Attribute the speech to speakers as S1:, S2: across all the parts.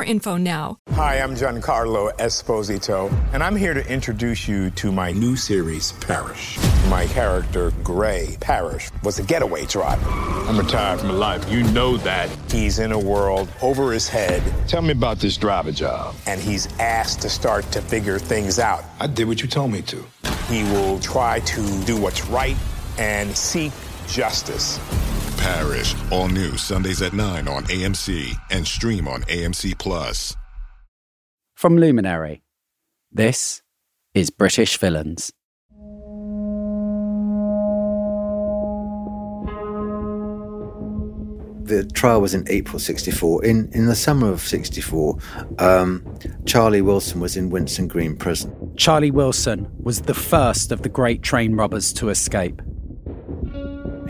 S1: info now.
S2: Hi, I'm Giancarlo Esposito, and I'm here to introduce you to my new series, Parish. My character, Gray Parish, was a getaway driver.
S3: I'm retired from a life. You know that.
S2: He's in a world over his head,
S3: Tell me about this driver job.
S2: and he's asked to start to figure things out.
S3: I did what you told me to.
S2: He will try to do what's right and seek justice.
S4: Parish, all new Sundays at 9 on AMC and stream on AMC Plus.
S5: From Luminary, this is British Villains.
S6: the trial was in April 64. In, in the summer of 64, um, Charlie Wilson was in Winson Green prison.
S5: Charlie Wilson was the first of the great train robbers to escape.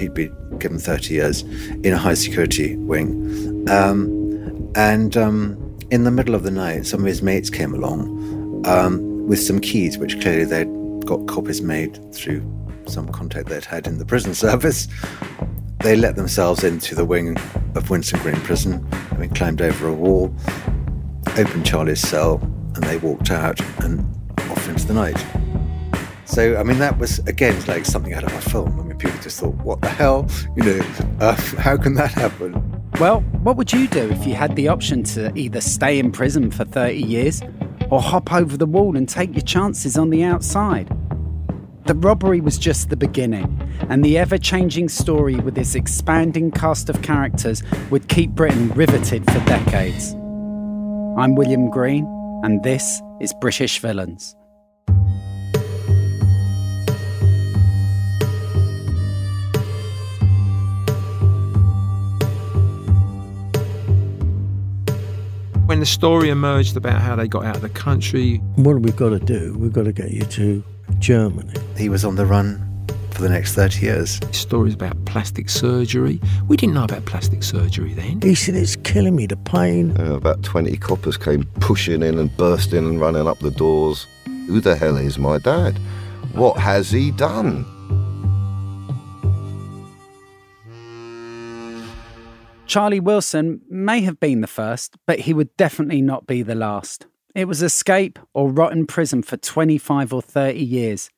S6: He'd been given 30 years in a high security wing. Um, and um, in the middle of the night, some of his mates came along um, with some keys, which clearly they'd got copies made through some contact they'd had in the prison service. They let themselves into the wing of Winson Green Prison, having climbed over a wall, opened Charlie's cell, and they walked out and off into the night. So, I mean, that was, again, like something out of a film. I mean, people just thought, what the hell? You know, uh, how can that happen?
S5: Well, what would you do if you had the option to either stay in prison for 30 years or hop over the wall and take your chances on the outside? The robbery was just the beginning, and the ever changing story with its expanding cast of characters would keep Britain riveted for decades. I'm William Green, and this is British Villains.
S7: The story emerged about how they got out of the country,
S8: What we've we got to do? We've got to get you to Germany.
S6: He was on the run for the next 30 years.
S7: stories about plastic surgery. We didn't know about plastic surgery then.
S8: He said, It's killing me, the pain.
S9: Uh, about 20 coppers came pushing in and bursting and running up the doors. Who the hell is my dad? What has he done?
S5: Charlie Wilson may have been the first, but he would definitely not be the last. It was escape or rot in prison for 25 or 30 years.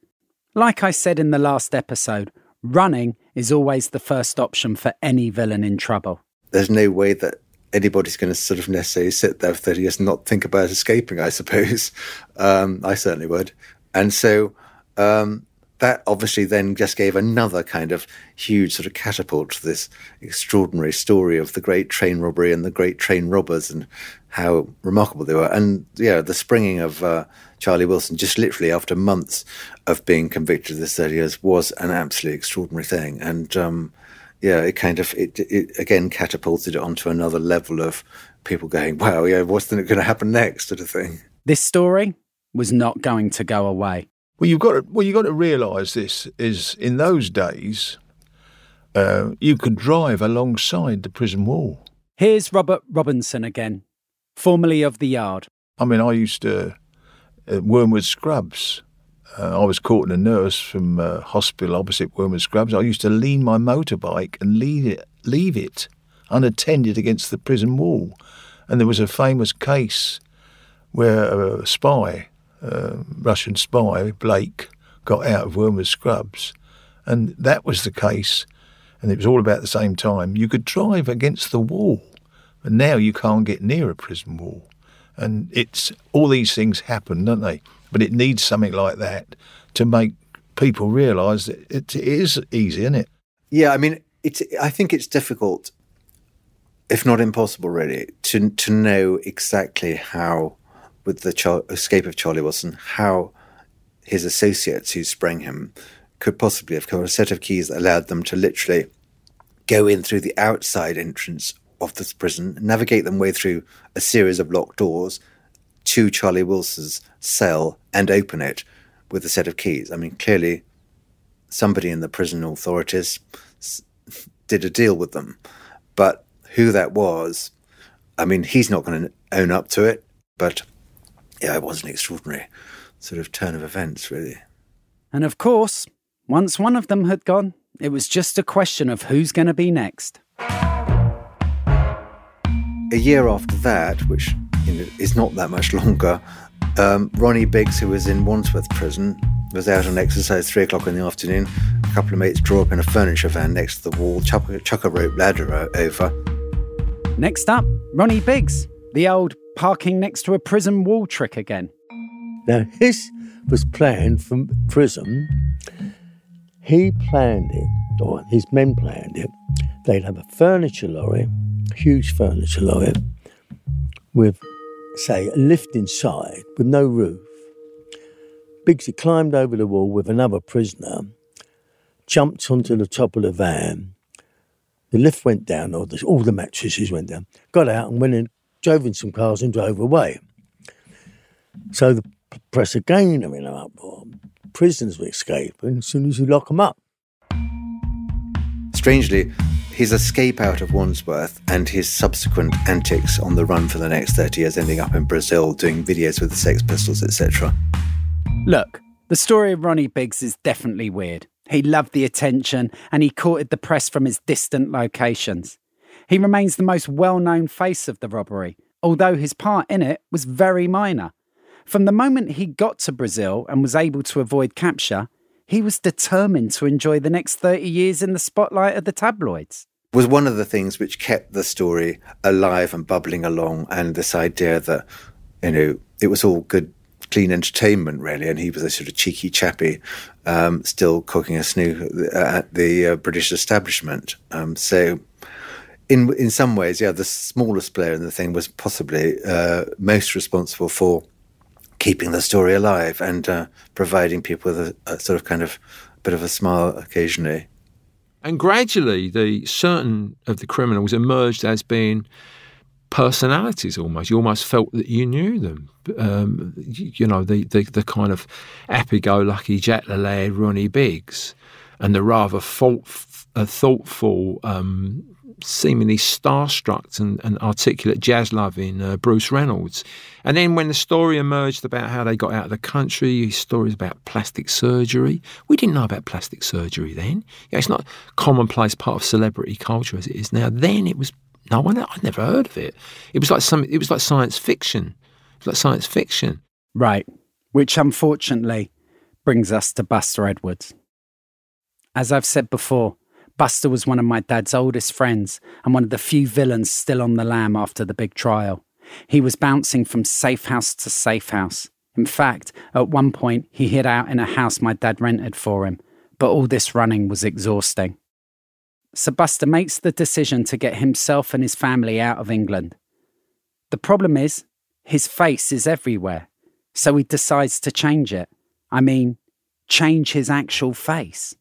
S5: Like I said in the last episode, running is always the first option for any villain in trouble.
S6: There's no way that anybody's going to sort of necessarily sit there for 30 years and not think about escaping, I suppose. Um, I certainly would. And so um, that obviously then just gave another kind of huge sort of catapult to this extraordinary story of the great train robbery and the great train robbers and how remarkable they were. And yeah, the springing of uh, Charlie Wilson, just literally after months of being convicted of this 30 years, was an absolutely extraordinary thing. And um, yeah, it kind of it, it again catapulted it onto another level of people going, "Wow, yeah, what's going to happen next?" sort of thing.
S5: This story was not going to go away.
S3: Well, you've got to, well, you've got to realise this is in those days, uh, you could drive alongside the prison wall.
S5: Here's Robert Robinson again, formerly of the Yard.
S3: I mean, I used to, at Wormwood Scrubs, uh, I was caught in a nurse from a hospital opposite Wormwood Scrubs. I used to lean my motorbike and leave it, leave it unattended against the prison wall. And there was a famous case where a spy, a Russian spy, Blake, got out of Wormwood Scrubs. And that was the case, and it was all about the same time. You could drive against the wall, but now you can't get near a prison wall. And it's all these things happen, don't they? But it needs something like that to make people realise that it is easy, isn't it?
S6: Yeah, I mean, it's. I think it's difficult, if not impossible, really, to to know exactly how, with the Char- escape of Charlie Wilson, how his associates who sprang him could possibly have got a set of keys that allowed them to literally go in through the outside entrance of this prison, navigate them way through a series of locked doors to Charlie Wilson's cell and open it with a set of keys. I mean, clearly, somebody in the prison authorities did a deal with them, but who that was, I mean, he's not going to own up to it. But yeah, it was an extraordinary sort of turn of events, really.
S5: And of course, once one of them had gone, it was just a question of who's going to be next.
S6: A year after that, which is not that much longer, um, Ronnie Biggs, who was in Wandsworth prison, was out on exercise three o'clock in the afternoon. A couple of mates draw up in a furniture van next to the wall, chuck, chuck a rope ladder over.
S5: Next up, Ronnie Biggs, the old parking next to a prison wall trick again.
S8: Now, this was planned from prison. He planned it, or his men planned it. They'd have a furniture lorry, huge furniture lorry, with, say, a lift inside with no roof. Biggsy climbed over the wall with another prisoner, jumped onto the top of the van. The lift went down, or the, all the mattresses went down, got out and went in, drove in some cars and drove away. So the press again are in an uproar. Prisoners will escape as soon as you lock them up.
S6: Strangely, his escape out of Wandsworth and his subsequent antics on the run for the next 30 years, ending up in Brazil doing videos with the Sex Pistols, etc.
S5: Look, the story of Ronnie Biggs is definitely weird. He loved the attention and he courted the press from his distant locations. He remains the most well known face of the robbery, although his part in it was very minor. From the moment he got to Brazil and was able to avoid capture, he was determined to enjoy the next 30 years in the spotlight of the tabloids.
S6: Was one of the things which kept the story alive and bubbling along, and this idea that, you know, it was all good, clean entertainment, really, and he was a sort of cheeky chappy, um, still cooking a snoo at the uh, British establishment. Um, so, in in some ways, yeah, the smallest player in the thing was possibly uh, most responsible for keeping the story alive and uh, providing people with a, a, sort of kind of bit of a smile occasionally.
S7: And gradually, the certain of the criminals emerged as being personalities almost. You almost felt that you knew them. Um, you, know, the, the, the kind of happy-go-lucky Jack the Ronnie Biggs, and the rather fault, uh, thoughtful um, seemingly starstruck and, and articulate jazz loving uh, Bruce Reynolds. And then when the story emerged about how they got out of the country, stories about plastic surgery, we didn't know about plastic surgery then. Yeah, it's not commonplace part of celebrity culture as it is now. Then it was no one. I'd never heard of it. It was like some. It was like science fiction. It was like science fiction.
S5: Right, which unfortunately brings us to Buster Edwards. As I've said before, Buster was one of my dad's oldest friends and one of the few villains still on the lam after the big trial. He was bouncing from safe house to safe house. In fact, at one point, he hid out in a house my dad rented for him, but all this running was exhausting. So Buster makes the decision to get himself and his family out of England. The problem is, his face is everywhere, so he decides to change it. I mean, change his actual face.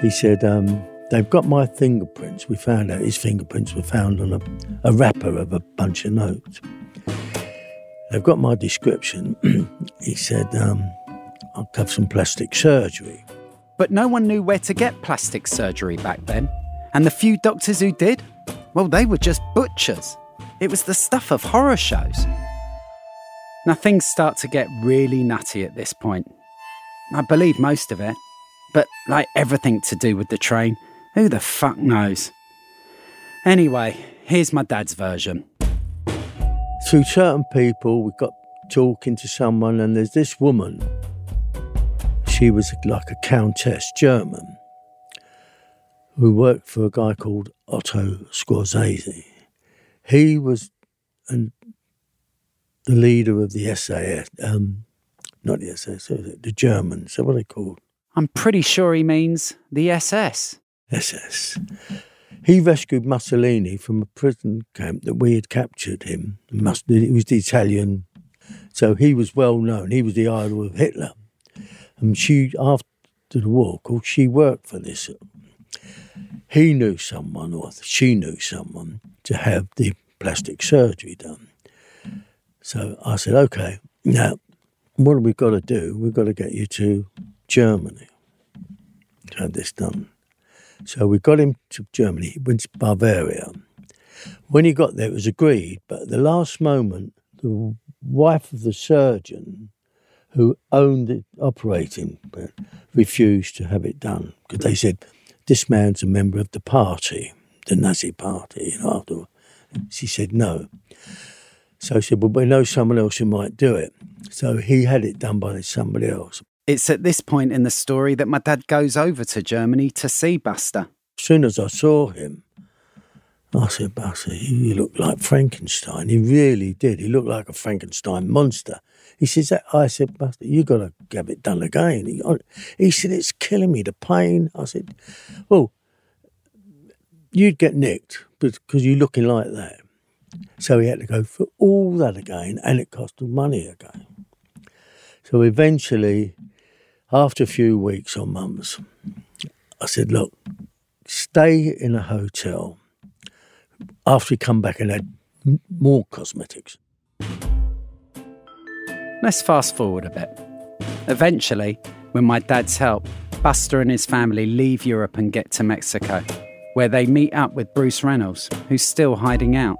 S8: He said, um, They've got my fingerprints. We found out his fingerprints were found on a, a wrapper of a bunch of notes. They've got my description. he said, um, I'll have some plastic surgery.
S5: But no one knew where to get plastic surgery back then. And the few doctors who did, well, they were just butchers. It was the stuff of horror shows. Now, things start to get really nutty at this point. I believe most of it, but like everything to do with the train, who the fuck knows? Anyway, here's my dad's version.
S8: Through certain people, we got talking to someone, and there's this woman. She was like a countess, German, who worked for a guy called Otto Skorzeny. He was an, the leader of the SAS, um, not the SAS, the Germans. So what are they called?
S5: I'm pretty sure he means the SS.
S8: SS. He rescued Mussolini from a prison camp that we had captured him. He was the Italian, so he was well known. He was the idol of Hitler. And she, after the war, course, she worked for this. He knew someone, or she knew someone, to have the plastic surgery done. So I said, okay, now what have we got to do? We've got to get you to Germany to have this done. So we got him to Germany. He went to Bavaria. When he got there, it was agreed, but at the last moment, the wife of the surgeon who owned the operating refused to have it done because they said this man's a member of the party, the Nazi party. You know, after she said no. So she said, "Well, we know someone else who might do it." So he had it done by somebody else.
S5: It's at this point in the story that my dad goes over to Germany to see Buster.
S8: As soon as I saw him, I said, Buster, you look like Frankenstein. He really did. He looked like a Frankenstein monster. He says, that. I said, Buster, you got to have it done again. He, he said, it's killing me, the pain. I said, well, you'd get nicked because you're looking like that. So he had to go for all that again, and it cost him money again. So eventually, after a few weeks or months, I said, look, stay in a hotel after we come back and add more cosmetics.
S5: Let's fast forward a bit. Eventually, with my dad's help, Buster and his family leave Europe and get to Mexico, where they meet up with Bruce Reynolds, who's still hiding out.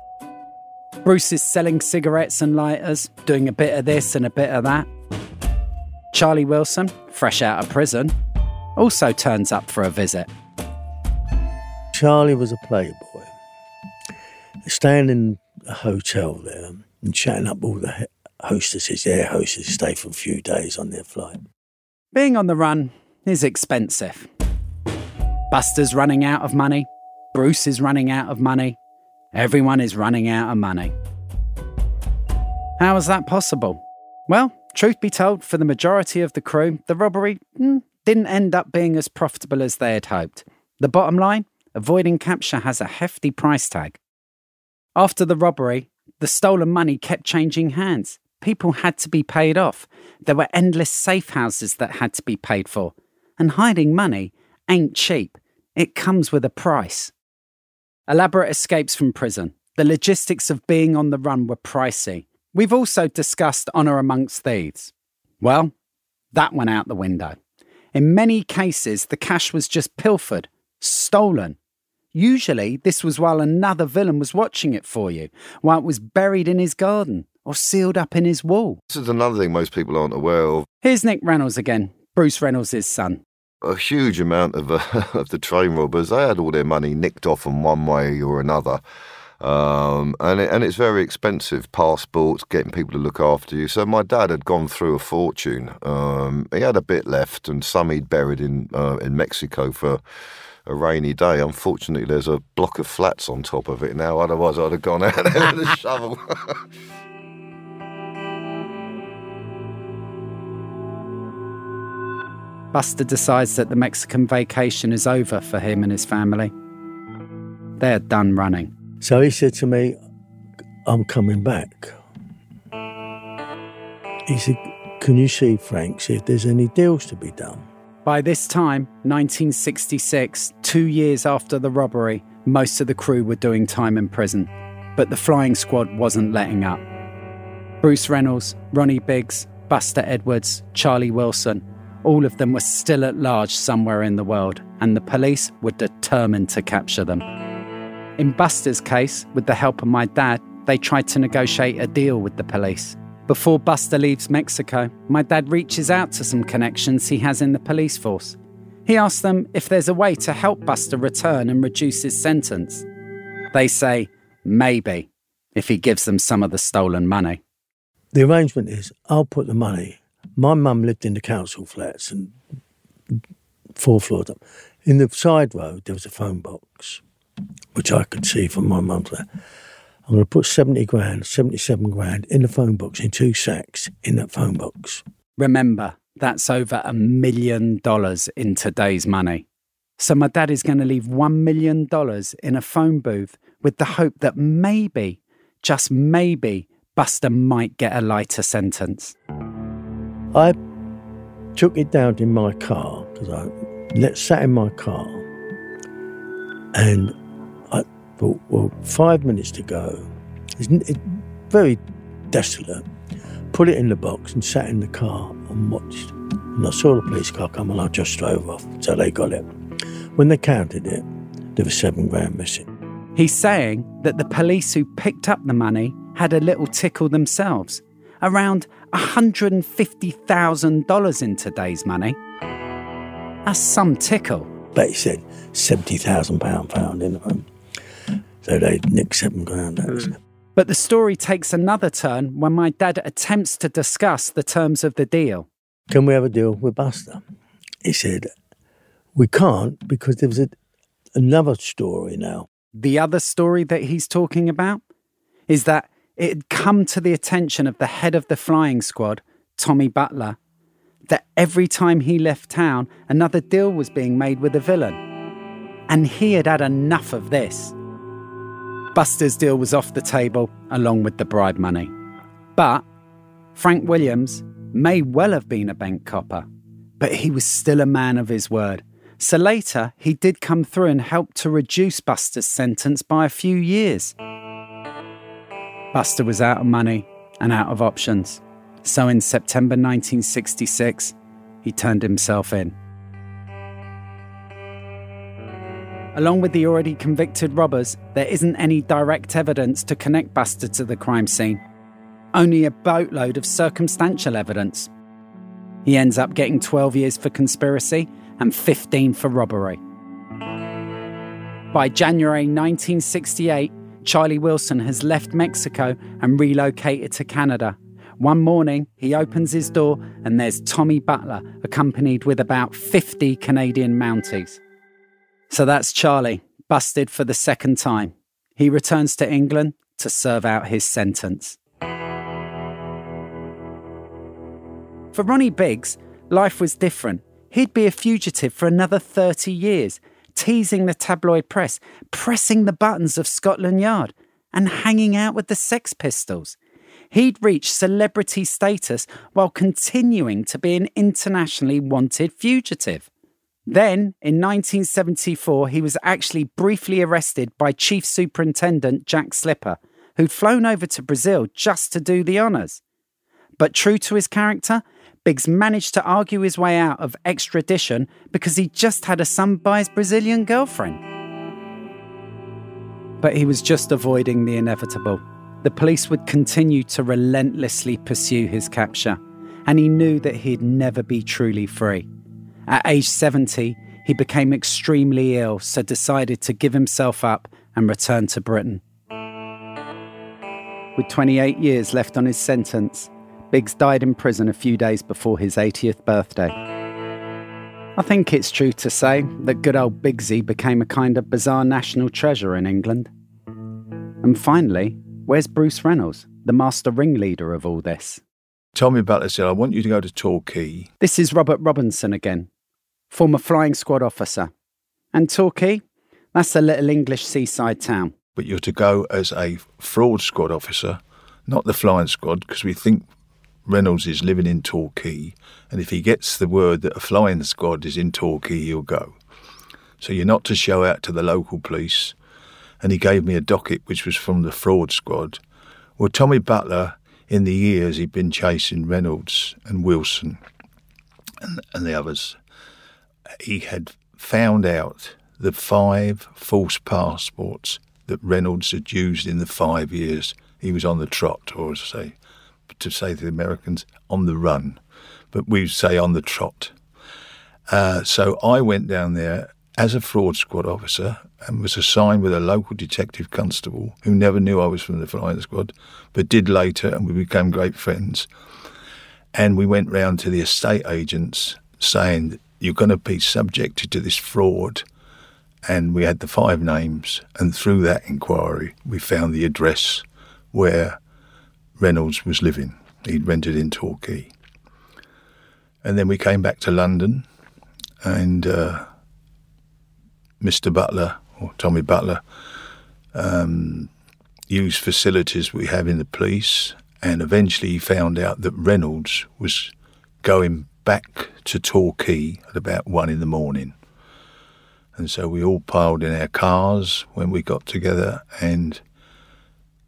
S5: Bruce is selling cigarettes and lighters, doing a bit of this and a bit of that. Charlie Wilson, fresh out of prison, also turns up for a visit.
S8: Charlie was a playboy, staying in a hotel there and chatting up all the hostesses, air hostesses, stay for a few days on their flight.
S5: Being on the run is expensive. Buster's running out of money. Bruce is running out of money. Everyone is running out of money. How is that possible? Well, Truth be told, for the majority of the crew, the robbery mm, didn't end up being as profitable as they had hoped. The bottom line avoiding capture has a hefty price tag. After the robbery, the stolen money kept changing hands. People had to be paid off. There were endless safe houses that had to be paid for. And hiding money ain't cheap, it comes with a price. Elaborate escapes from prison. The logistics of being on the run were pricey. We've also discussed honour amongst thieves. Well, that went out the window. In many cases, the cash was just pilfered, stolen. Usually, this was while another villain was watching it for you, while it was buried in his garden or sealed up in his wall.
S9: This is another thing most people aren't aware of.
S5: Here's Nick Reynolds again, Bruce Reynolds' son.
S9: A huge amount of, uh, of the train robbers, they had all their money nicked off in one way or another. Um, and it, and it's very expensive passports, getting people to look after you. So my dad had gone through a fortune. Um, he had a bit left, and some he'd buried in uh, in Mexico for a rainy day. Unfortunately, there's a block of flats on top of it now. Otherwise, I'd have gone out there with a shovel.
S5: Buster decides that the Mexican vacation is over for him and his family. They're done running.
S8: So he said to me, I'm coming back. He said, Can you see, Frank, see if there's any deals to be done?
S5: By this time, 1966, two years after the robbery, most of the crew were doing time in prison. But the flying squad wasn't letting up. Bruce Reynolds, Ronnie Biggs, Buster Edwards, Charlie Wilson, all of them were still at large somewhere in the world, and the police were determined to capture them. In Buster's case, with the help of my dad, they tried to negotiate a deal with the police. Before Buster leaves Mexico, my dad reaches out to some connections he has in the police force. He asks them if there's a way to help Buster return and reduce his sentence. They say maybe, if he gives them some of the stolen money.
S8: The arrangement is I'll put the money. My mum lived in the council flats and four floors up. In the side road, there was a phone box, which I could see from my mum's. I'm going to put 70 grand, 77 grand in the phone box, in two sacks in that phone box.
S5: Remember, that's over a million dollars in today's money. So my dad is going to leave $1 million in a phone booth with the hope that maybe, just maybe, Buster might get a lighter sentence.
S8: I took it down in my car because I let sat in my car, and Thought, well, five minutes to go. It's, it's very desolate. Put it in the box and sat in the car and watched. And I saw the police car come and I just drove off. So they got it. When they counted it, there was seven grand missing.
S5: He's saying that the police who picked up the money had a little tickle themselves. Around $150,000 in today's money. That's some tickle.
S8: But he said £70,000 found in the room. So they nicked seven grand. Mm.
S5: But the story takes another turn when my dad attempts to discuss the terms of the deal.
S8: Can we have a deal with Buster? He said, We can't because there was a, another story now.
S5: The other story that he's talking about is that it had come to the attention of the head of the flying squad, Tommy Butler, that every time he left town, another deal was being made with a villain. And he had had enough of this. Buster's deal was off the table, along with the bribe money. But Frank Williams may well have been a bank copper, but he was still a man of his word. So later, he did come through and help to reduce Buster's sentence by a few years. Buster was out of money and out of options. So in September 1966, he turned himself in. Along with the already convicted robbers, there isn't any direct evidence to connect Buster to the crime scene, only a boatload of circumstantial evidence. He ends up getting 12 years for conspiracy and 15 for robbery. By January 1968, Charlie Wilson has left Mexico and relocated to Canada. One morning, he opens his door and there's Tommy Butler, accompanied with about 50 Canadian Mounties. So that's Charlie, busted for the second time. He returns to England to serve out his sentence. For Ronnie Biggs, life was different. He'd be a fugitive for another 30 years, teasing the tabloid press, pressing the buttons of Scotland Yard, and hanging out with the Sex Pistols. He'd reached celebrity status while continuing to be an internationally wanted fugitive. Then, in 1974, he was actually briefly arrested by Chief Superintendent Jack Slipper, who'd flown over to Brazil just to do the honours. But true to his character, Biggs managed to argue his way out of extradition because he just had a son by his Brazilian girlfriend. But he was just avoiding the inevitable. The police would continue to relentlessly pursue his capture, and he knew that he'd never be truly free. At age 70, he became extremely ill, so decided to give himself up and return to Britain. With 28 years left on his sentence, Biggs died in prison a few days before his 80th birthday. I think it's true to say that good old Biggsy became a kind of bizarre national treasure in England. And finally, where's Bruce Reynolds, the master ringleader of all this?
S3: Tommy Butler said, I want you to go to Torquay.
S5: This is Robert Robinson again, former flying squad officer. And Torquay? That's a little English seaside town.
S3: But you're to go as a fraud squad officer, not the flying squad, because we think Reynolds is living in Torquay, and if he gets the word that a flying squad is in Torquay, he'll go. So you're not to show out to the local police. And he gave me a docket which was from the fraud squad. Well, Tommy Butler, in the years he'd been chasing Reynolds and Wilson and, and the others, he had found out the five false passports that Reynolds had used in the five years He was on the trot, or to say, to say to the Americans, on the run, but we say on the trot. Uh, so I went down there as a fraud squad officer and was assigned with a local detective constable who never knew I was from the flying squad, but did later, and we became great friends. And we went round to the estate agents saying, You're going to be subjected to this fraud. And we had the five names, and through that inquiry, we found the address where Reynolds was living. He'd rented in Torquay. And then we came back to London, and uh, Mr. Butler, or Tommy Butler, um, used facilities we have in the police, and eventually he found out that Reynolds was going back to Torquay at about one in the morning. And so we all piled in our cars when we got together, and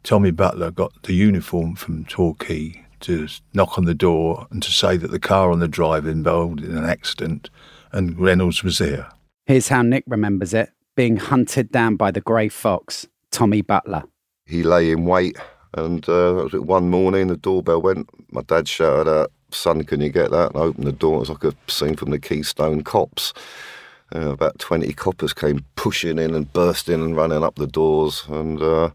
S3: Tommy Butler got the uniform from Torquay to knock on the door and to say that the car on the drive involved in an accident, and Reynolds was there.
S5: Here's how Nick remembers it being hunted down by the grey fox, Tommy Butler.
S9: He lay in wait, and uh, one morning the doorbell went. My dad shouted out, Son, can you get that? And I opened the door. It was like a scene from the Keystone Cops. Uh, about 20 coppers came pushing in and bursting and running up the doors. And uh,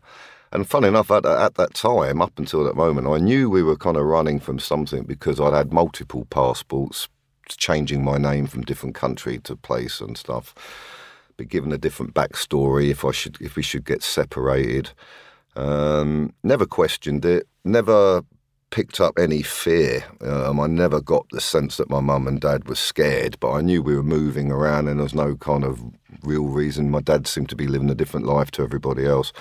S9: and funny enough, at, at that time, up until that moment, I knew we were kind of running from something because I'd had multiple passports, changing my name from different country to place and stuff. But given a different backstory if I should if we should get separated. Um, never questioned it. Never picked up any fear. Um, I never got the sense that my mum and dad were scared, but I knew we were moving around and there was no kind of real reason. My dad seemed to be living a different life to everybody else.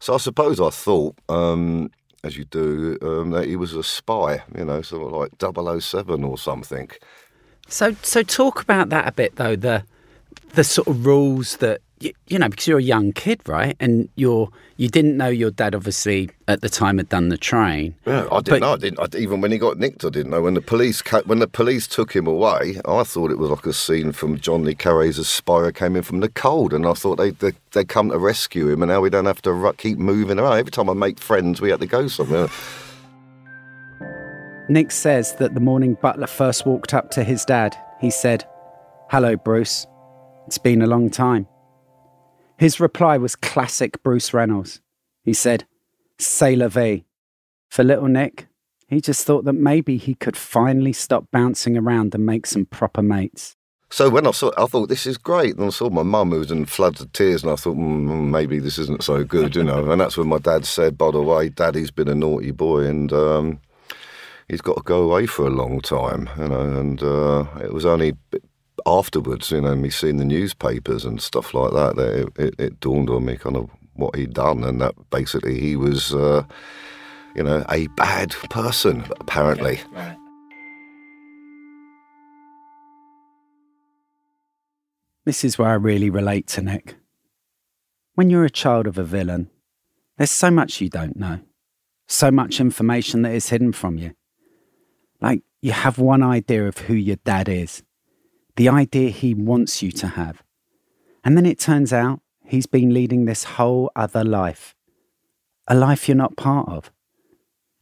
S9: So I suppose I thought, um, as you do, um, that he was a spy, you know, sort of like 007 or something.
S5: So, so talk about that a bit, though. The the sort of rules that you, you, know, because you're a young kid, right? And you're you didn't know your dad obviously at the time had done the train.
S9: Yeah, I didn't but, know. I didn't. I, even when he got nicked, I didn't know. When the police when the police took him away, I thought it was like a scene from John le Carre's Aspire came in from the cold, and I thought they they they come to rescue him, and now we don't have to keep moving around. Every time I make friends, we had to go somewhere.
S5: Nick says that the morning Butler first walked up to his dad, he said, "Hello, Bruce. It's been a long time." His reply was classic Bruce Reynolds. He said, C'est la vie. For little Nick, he just thought that maybe he could finally stop bouncing around and make some proper mates.
S9: So when I saw it, I thought this is great. And I saw my mum who was in floods of tears, and I thought mm, maybe this isn't so good, you know. and that's when my dad said, "By the way, Daddy's been a naughty boy, and um, he's got to go away for a long time," you know. And uh, it was only afterwards, you know, me seeing the newspapers and stuff like that, that it, it, it, dawned on me kind of what he'd done, and that basically he was, uh, you know, a bad person, apparently. Yeah, right.
S5: This is where I really relate to Nick. When you're a child of a villain, there's so much you don't know, so much information that is hidden from you. Like, you have one idea of who your dad is the idea he wants you to have. And then it turns out he's been leading this whole other life. A life you're not part of.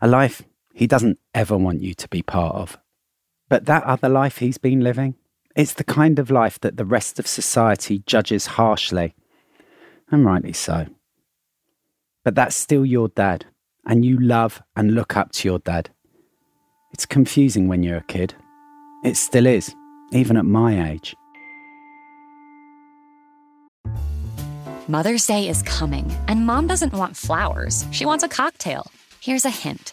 S5: A life he doesn't ever want you to be part of. But that other life he's been living, it's the kind of life that the rest of society judges harshly. And rightly so. But that's still your dad, and you love and look up to your dad. It's confusing when you're a kid. It still is even at my age.
S10: Mother's Day is coming, and mom doesn't want flowers. She wants a cocktail. Here's a hint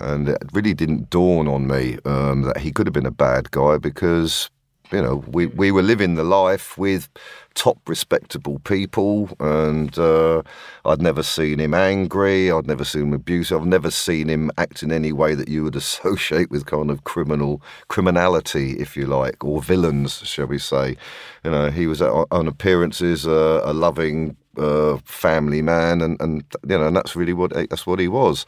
S9: And it really didn't dawn on me um, that he could have been a bad guy because you know we, we were living the life with top respectable people and uh, I'd never seen him angry I'd never seen him abusive I've never seen him act in any way that you would associate with kind of criminal criminality if you like or villains shall we say. You know he was on appearances uh, a loving uh, family man and, and you know and that's really what that's what he was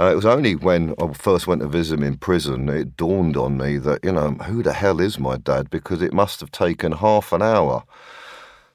S9: uh, it was only when I first went to visit him in prison it dawned on me that, you know, who the hell is my dad? Because it must have taken half an hour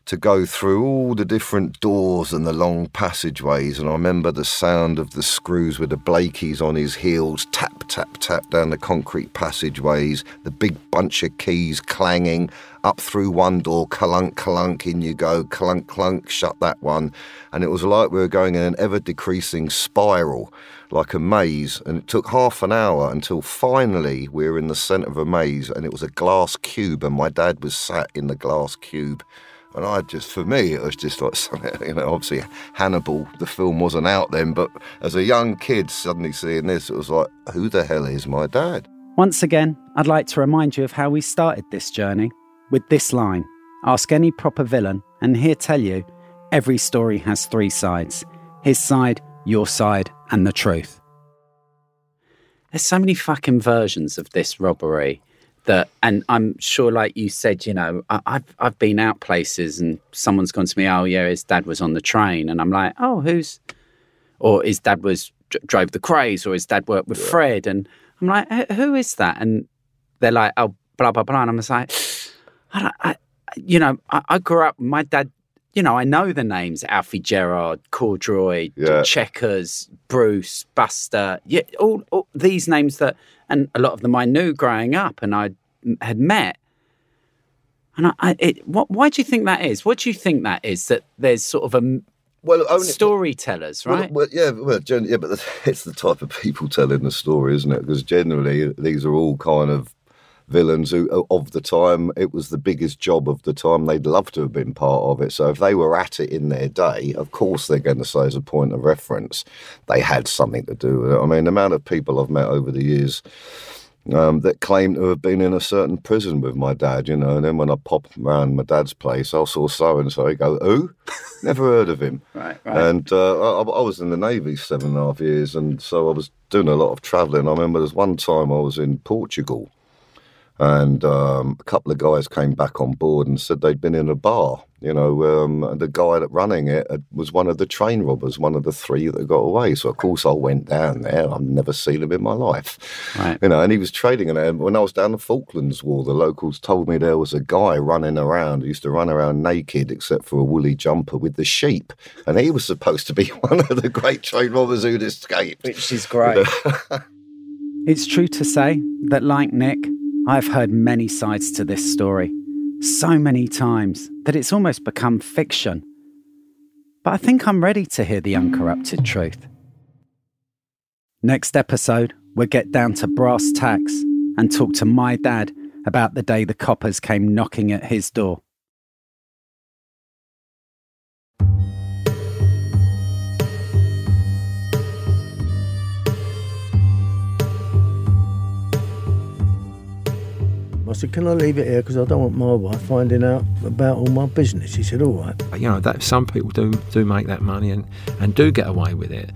S9: to go through all the different doors and the long passageways. And I remember the sound of the screws with the Blakeys on his heels, tap, tap, tap down the concrete passageways, the big bunch of keys clanging up through one door, clunk, clunk, in you go, clunk, clunk, shut that one. And it was like we were going in an ever decreasing spiral like a maze, and it took half an hour until finally we were in the centre of a maze, and it was a glass cube, and my dad was sat in the glass cube. And I just, for me, it was just like, you know, obviously Hannibal, the film wasn't out then, but as a young kid suddenly seeing this, it was like, who the hell is my dad?
S5: Once again, I'd like to remind you of how we started this journey with this line Ask any proper villain, and he'll tell you every story has three sides his side, your side, and the truth. There's so many fucking versions of this robbery that, and I'm sure, like you said, you know, I, have I've been out places and someone's gone to me, oh yeah, his dad was on the train, and I'm like, oh, who's, or his dad was drove the craze, or his dad worked with yeah. Fred, and I'm like, who is that? And they're like, oh, blah blah blah, and I'm just like, I, don't, I you know, I, I grew up. My dad you know, I know the names Alfie Gerard, Corduroy, yeah. Checkers, Bruce, Buster, yeah, all, all, these names that, and a lot of them I knew growing up and I had met. And I, I it, what, why do you think that is? What do you think that is? That there's sort of a well, only, storytellers, right?
S9: Well, well, yeah, well, yeah, but it's the type of people telling the story, isn't it? Because generally, these are all kind of villains who, of the time. It was the biggest job of the time. They'd love to have been part of it. So if they were at it in their day, of course they're going to say as a point of reference, they had something to do with it. I mean, the amount of people I've met over the years. Um, that claim to have been in a certain prison with my dad, you know. And then when I pop around my dad's place, I saw so and so. Go, who? Never heard of him.
S5: right, right.
S9: And uh, I, I, was in the Navy seven and a half years, and so I was doing a lot of travelling. I remember there's one time I was in Portugal, and um, a couple of guys came back on board and said they'd been in a bar. You know, um, the guy that running it was one of the train robbers, one of the three that got away. So of course I went down there. I've never seen him in my life.
S5: Right.
S9: You know, and he was trading And. When I was down the Falklands War, the locals told me there was a guy running around. He used to run around naked except for a woolly jumper with the sheep, and he was supposed to be one of the great train robbers who'd escaped.
S5: Which is great. it's true to say that, like Nick. I've heard many sides to this story, so many times that it's almost become fiction. But I think I'm ready to hear the uncorrupted truth. Next episode, we'll get down to brass tacks and talk to my dad about the day the coppers came knocking at his door.
S8: Said, Can I leave it here? Because I don't want my wife finding out about all my business. He said, All right.
S7: You know, that some people do do make that money and, and do get away with it,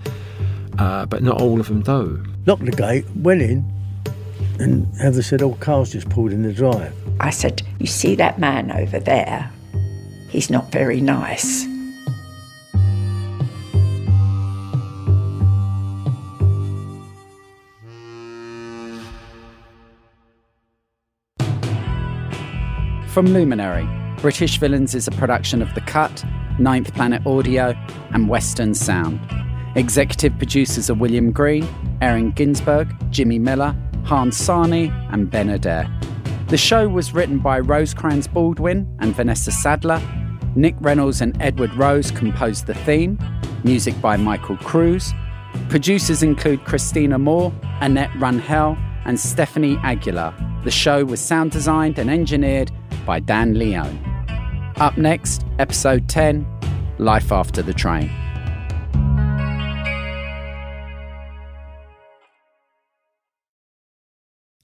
S7: uh, but not all of them do.
S8: Locked the gate, went in, and Heather said, Oh, car's just pulled in the drive.
S11: I said, You see that man over there? He's not very nice.
S5: From Luminary, British Villains is a production of The Cut, Ninth Planet Audio, and Western Sound. Executive producers are William Green, Erin Ginsberg, Jimmy Miller, Hans Sarni, and Ben Adair. The show was written by Rosecrans Baldwin and Vanessa Sadler. Nick Reynolds and Edward Rose composed the theme. Music by Michael Cruz. Producers include Christina Moore, Annette Runhell, and Stephanie Aguilar. The show was sound designed and engineered by Dan Leone. Up next, episode 10 Life After the Train.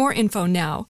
S1: more info now.